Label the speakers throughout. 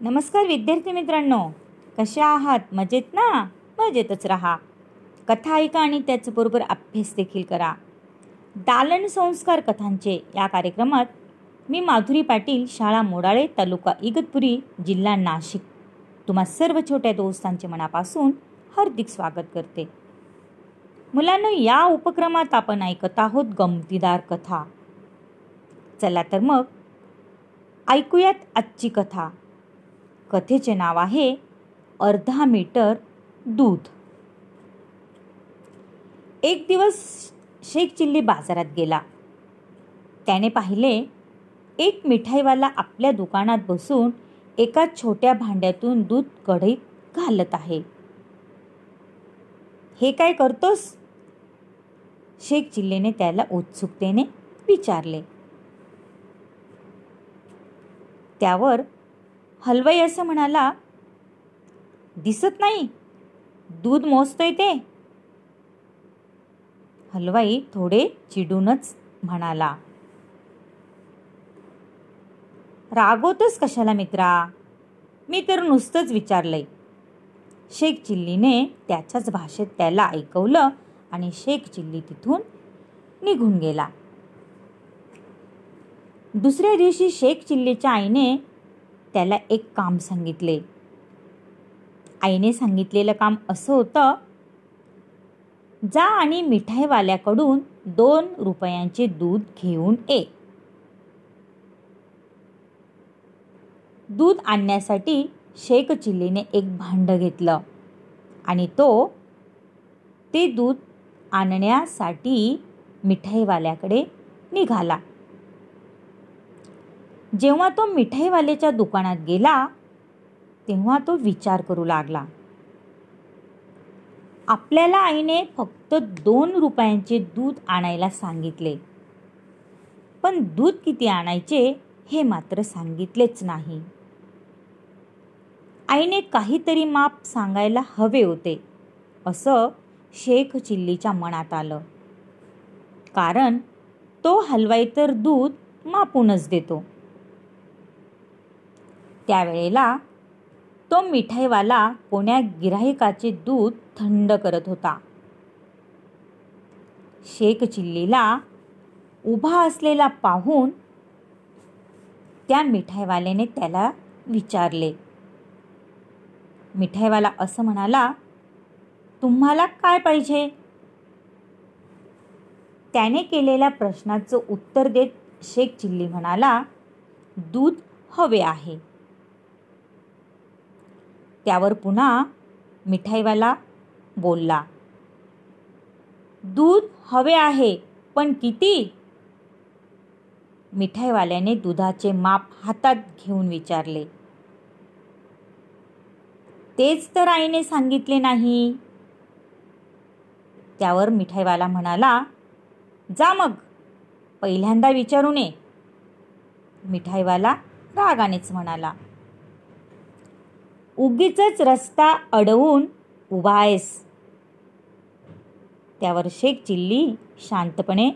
Speaker 1: नमस्कार विद्यार्थी मित्रांनो. कशा आहात? मजेत ना? मजेतच राहा. कथा ऐका आणि त्याचबरोबर अभ्यास देखील करा. दालन संस्कार कथांचे या कार्यक्रमात मी माधुरी पाटील शाळा मोडाळे तालुका इगतपुरी जिल्हा नाशिक. तुम्हा सर्व छोट्या दोस्तांचे मनापासून हार्दिक स्वागत करते. मुलांना या उपक्रमात आपण ऐकत आहोत गमतीदार कथा. चला तर मग ऐकूयात आजची कथा. कथेचे नाव आहे अर्धा मीटर दूध. एक दिवस शेख चिल्ली बाजारात गेला. त्याने पाहिले एक मिठाईवाला आपल्या दुकानात बसून एका छोट्या भांड्यातून दूध कढईत घालत आहे. हे काय करतोस? शेख चिल्लीने त्याला उत्सुकतेने विचारले. त्यावर हलवाई असं म्हणाला दिसत नाही. दूध मोजतोय ते. हलवाई थोडे चिडूनच म्हणाला रागवतच कशाला मित्रा? मी तर नुसतंच विचारलंय. शेख चिल्लीने त्याच्याच भाषेत त्याला ऐकवलं आणि शेख चिल्ली तिथून निघून गेला. दुसऱ्या दिवशी शेख चिल्लीच्या आईने त्याला एक काम सांगितले. आईने सांगितलेलं काम असं होतं जा आणि मिठाईवाल्याकडून दोन रुपयांचे दूध घेऊन ये. दूध आणण्यासाठी शेख चिल्लीने एक भांड घेतलं आणि तो ते दूध आणण्यासाठी मिठाईवाल्याकडे निघाला. जेव्हा तो मिठाईवाल्याच्या दुकानात गेला तेव्हा तो विचार करू लागला. आपल्याला आईने फक्त दोन रुपयांचे दूध आणायला सांगितले. पण दूध किती आणायचे हे मात्र सांगितलेच नाही. आईने काहीतरी माप सांगायला हवे होते असं शेख चिल्लीच्या मनात आलं. कारण तो हलवाई तर दूध मापूनच देतो. त्यावेळेला तो मिठाईवाला कोण्या गिराहिकाचे दूध थंड करत होता. शेख चिल्लीला उभा असलेला पाहून त्या मिठाईवाल्याने त्याला विचारले मिठाईवाला असं म्हणाला तुम्हाला काय पाहिजे? त्याने केलेल्या प्रश्नाचं उत्तर देत शेख चिल्ली म्हणाला दूध हवे आहे. त्यावर पुन्हा मिठाईवाला बोलला दूध हवे आहे पण किती? मिठाईवाल्याने दुधाचे माप हातात घेऊन विचारले तेच तर आईने सांगितले नाही. त्यावर मिठाईवाला म्हणाला जा मग पहिल्यांदा विचारू नये. मिठाईवाला रागानेच म्हणाला उगीच रस्ता अडवून उभा आहेस. त्यावर शेख चिल्ली शांतपणे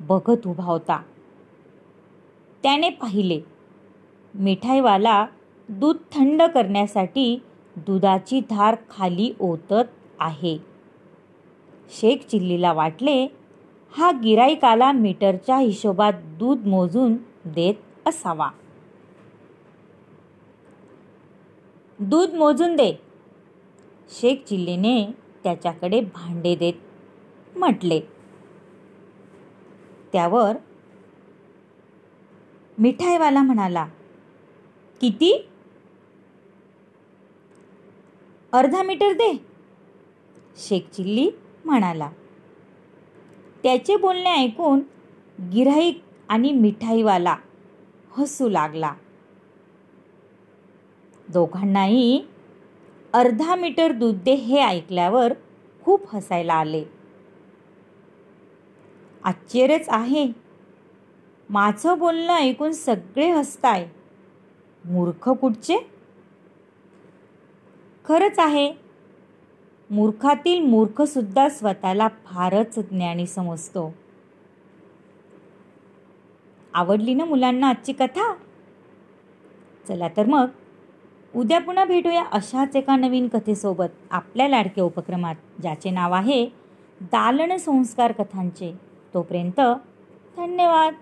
Speaker 1: बघत उभा होता. त्याने पाहिले मिठाईवाला दूध थंड करण्यासाठी दुधाची धार खाली ओतत आहे. शेख चिल्लीला वाटले हा गिराईकाला मीटरच्या हिशोबात दूध मोजून देत असावा. दूध मोजून दे. शेख चिल्लीने त्याच्याकडे भांडे देत म्हटले. त्यावर मिठाईवाला म्हणाला किती? अर्धा मीटर दे. शेख चिल्ली म्हणाला त्याचे बोलणे ऐकून गिराईक आणि मिठाईवाला हसू लागला. दोघांनाही अर्धा मीटर दूध दे हे ऐकल्यावर खूप हसायला आले. आश्चर्यच आहे. माझं बोलणं ऐकून सगळे हसताय. मूर्ख कुठचे? खरंच आहे. मूर्खातील मूर्खसुद्धा स्वतःला फारच ज्ञानी समजतो. आवडली ना मुलांना आजची कथा? चला तर मग. उद्या पुन्हा भेटूया अशाच एका नवीन कथेसोबत आपल्या लाडक्या उपक्रमात ज्याचे नाव आहे दालन संस्कार कथांचे. तोपर्यंत धन्यवाद.